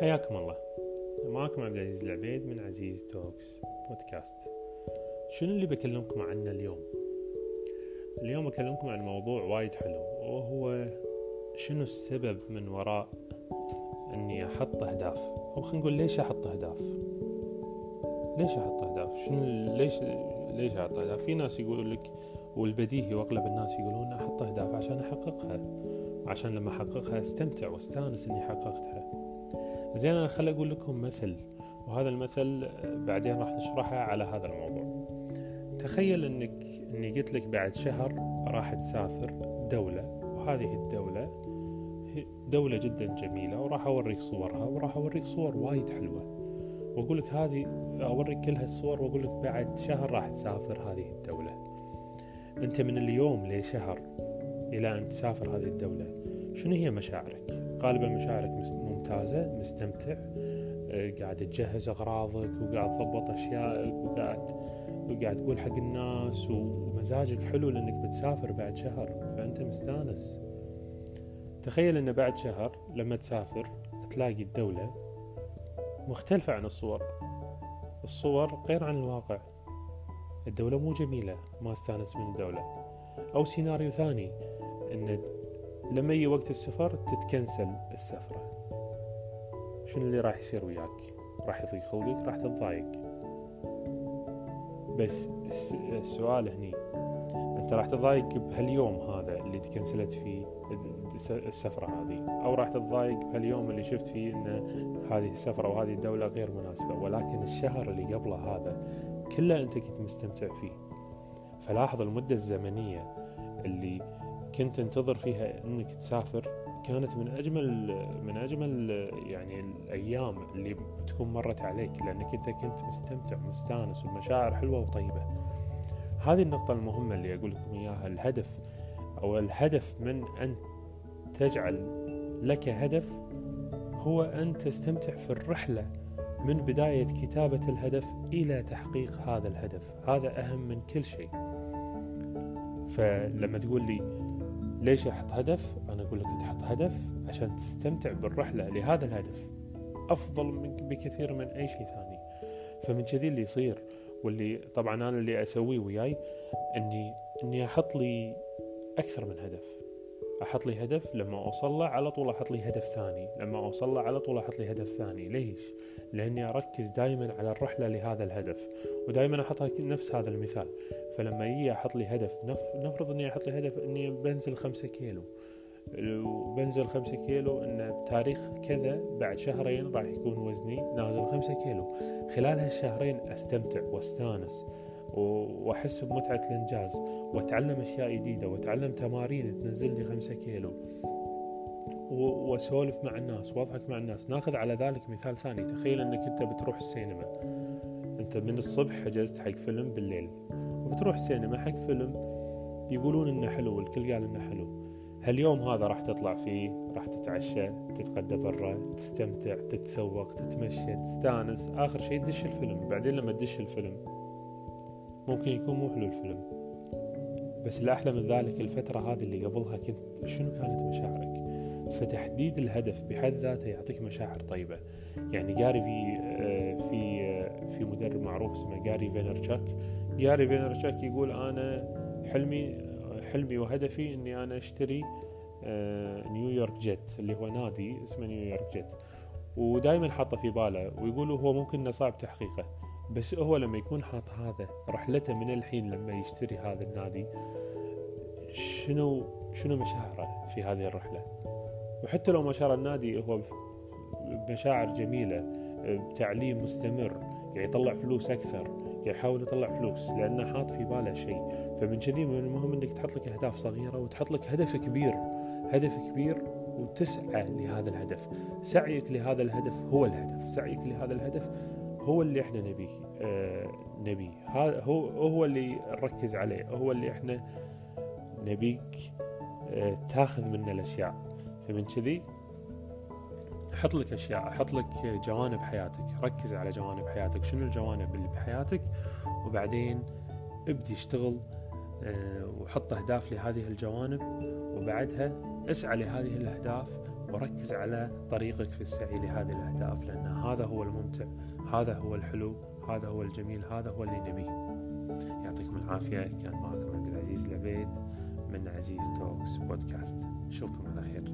حياكم الله. معكم عبد العزيز العبيد من عزيز توكس بودكاست. شنو اللي بكلمكم عنه اليوم؟ اليوم بكلمكم عن موضوع وايد حلو وهو شنو السبب من وراء إني أحط أهداف؟ أو خلينا نقول ليش أحط أهداف؟ ليش أحط أهداف؟ شنو ليش ليش أحط أهداف؟ في ناس يقول لك والبديهي وأغلب الناس يقولون أحط أهداف عشان أحققها عشان لما أحققها أستمتع وأستانس إني حققتها. زين أنا خل أقول لكم مثل وهذا المثل بعدين راح نشرحه على هذا الموضوع. تخيل إنك إني قلت لك بعد شهر راح تسافر دولة وهذه الدولة دولة جدا جميلة وراح أوريك صورها وراح أوريك صور وايد حلوة. وأقول لك هذه أوريك كل هالصور وأقول لك بعد شهر راح تسافر هذه الدولة. أنت من اليوم لشهر إلى أن تسافر هذه الدولة شنو هي مشاعرك؟ غالبا مشاعرك ممتازة مستمتع آه، قاعد تجهز أغراضك وقاعد تضبط أشيائك وقاعد وقاعد تقول حق الناس ومزاجك حلو لأنك بتسافر بعد شهر فأنت مستانس. تخيل أن بعد شهر لما تسافر تلاقي الدولة مختلفة عن الصور. الصور غير عن الواقع. الدولة مو جميلة ما استانس من الدولة. أو سيناريو ثاني أن لما يجي وقت السفر تتكنسل السفرة. شنو اللي راح يصير وياك؟ راح يضيق خلقك راح تتضايق. بس السؤال هني أنت راح تتضايق بهاليوم هذا اللي تكنسلت فيه السفرة هذه أو راح تتضايق بهاليوم اللي شفت فيه إن هذه السفرة وهذه الدولة غير مناسبة. ولكن الشهر اللي قبله هذا كله أنت كنت مستمتع فيه. فلاحظ المدة الزمنية اللي كنت انتظر فيها إنك تسافر كانت من أجمل من أجمل يعني الأيام اللي تكون مرت عليك لأنك أنت كنت مستمتع مستانس ومشاعر حلوة وطيبة. هذه النقطة المهمة اللي أقول لكم إياها الهدف أو الهدف من أن تجعل لك هدف هو أن تستمتع في الرحلة من بداية كتابة الهدف إلى تحقيق هذا الهدف. هذا أهم من كل شيء. فلما تقول لي ليش أحط هدف؟ أنا أقول لك تحط هدف عشان تستمتع بالرحلة لهذا الهدف. أفضل من بكثير من أي شيء ثاني. فمن كذي اللي يصير واللي طبعا أنا اللي أسويه وياي اني إني أحط لي أكثر من هدف. أحط لي هدف لما أوصل له على طول أحط لي هدف ثاني. لما أوصل له على طول أحط لي هدف ثاني. ليش؟ لأني أركز دائما على الرحلة لهذا الهدف ودائما احطها نفس هذا المثال. فلما يجي أحط لي هدف نفرض إني أحط لي هدف إني بنزل خمسة كيلو. وبنزل خمسة كيلو إن بتاريخ كذا بعد شهرين راح يكون وزني نازل خمسة كيلو. خلال هالشهرين أستمتع وأستانس. وأحس بمتعة الإنجاز. وأتعلم أشياء جديدة وأتعلم تمارين تنزل لي خمسة كيلو. وأسولف مع الناس وأضحك مع الناس. ناخذ على ذلك مثال ثاني. تخيل إنك أنت بتروح السينما. أنت من الصبح حجزت حق فيلم بالليل. وبتروح السينما حق فيلم يقولون إنه حلو والكل قال إنه حلو. هاليوم هذا راح تطلع فيه راح تتعشى تتغدى برا تستمتع تتسوق تتمشى تستانس. آخر شيء تدش الفيلم. بعدين لما تدش الفيلم ممكن يكون مو حلو الفيلم. بس الأحلى من ذلك الفترة هذه اللي قبلها كنت شنو كانت مشاعرك؟ فتحديد الهدف بحد ذاته يعطيك مشاعر طيبة. يعني Gary في آه، في آه، في مدرب معروف اسمه Gary Vaynerchuk Gary Vaynerchuk يقول أنا حلمي حلمي وهدفي إني أنا أشتري آه، New York Jets اللي هو نادي اسمه New York Jets. ودائما حاطه في باله ويقول هو ممكن إنه صعب تحقيقه. بس هو لما يكون حاط هذا رحلته من الحين لما يشتري هذا النادي شنو شنو مشاعره في هذه الرحلة؟ وحتى لو ما النادي هو بمشاعر جميلة بتعليم مستمر يعني يطلع فلوس يعني يحاول يطلع فلوس لأنه حاط في باله شيء. فمن كذي من المهم أنك تحط لك أهداف صغيرة وتحط لك هدف كبير هدف كبير وتسعى لهذا الهدف. سعيك لهذا الهدف هو الهدف سعيك لهذا الهدف هو اللي إحنا نبيه آه هذا هو هو اللي نركز عليه هو اللي إحنا نبيك آه تاخذ منه الأشياء. فمن كذي حط لك أشياء حط لك جوانب حياتك. ركز على جوانب حياتك. شنو الجوانب اللي بحياتك؟ وبعدين ابدي اشتغل آه، وحط أهداف لهذه الجوانب وبعدها اسعى لهذه الأهداف وركز على طريقك في السعي لهذه الأهداف لأن هذا هو الممتع هذا هو الحلو هذا هو الجميل هذا هو اللي نبيه. يعطيكم العافية. كان معكم عبد العزيز العبيد من عزيز توكس بودكاست. نشوفكم على خير.